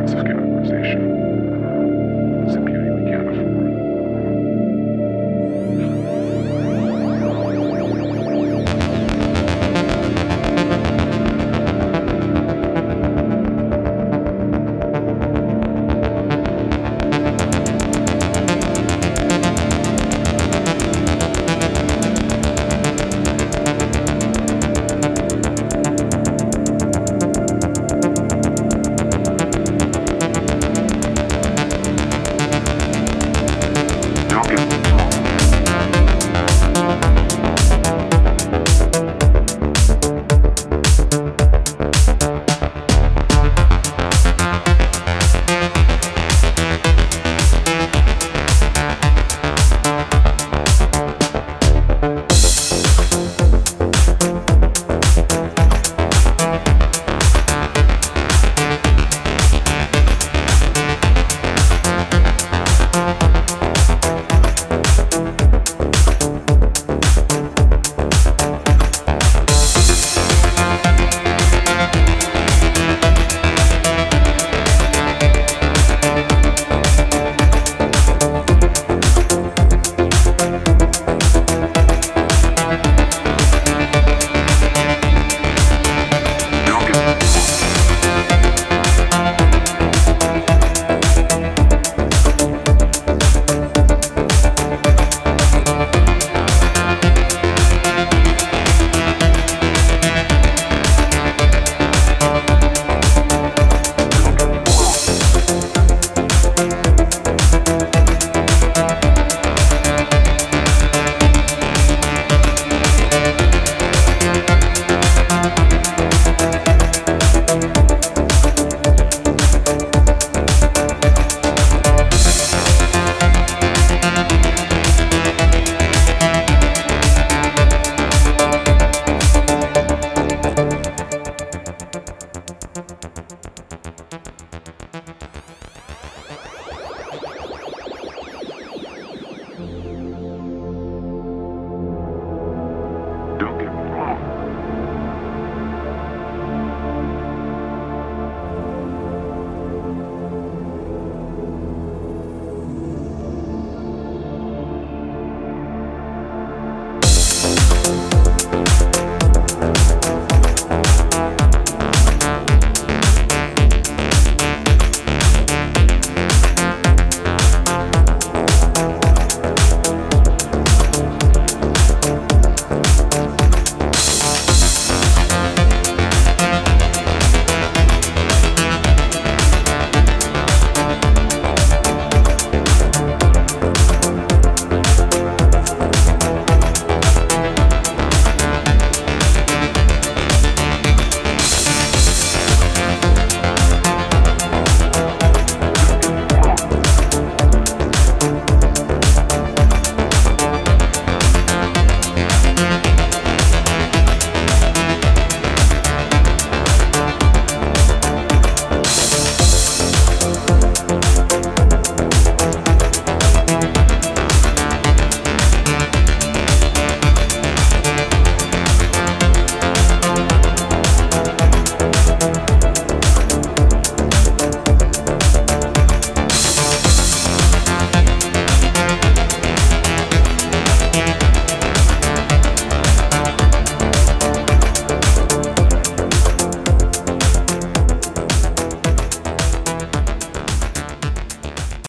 Of categorization. Bye.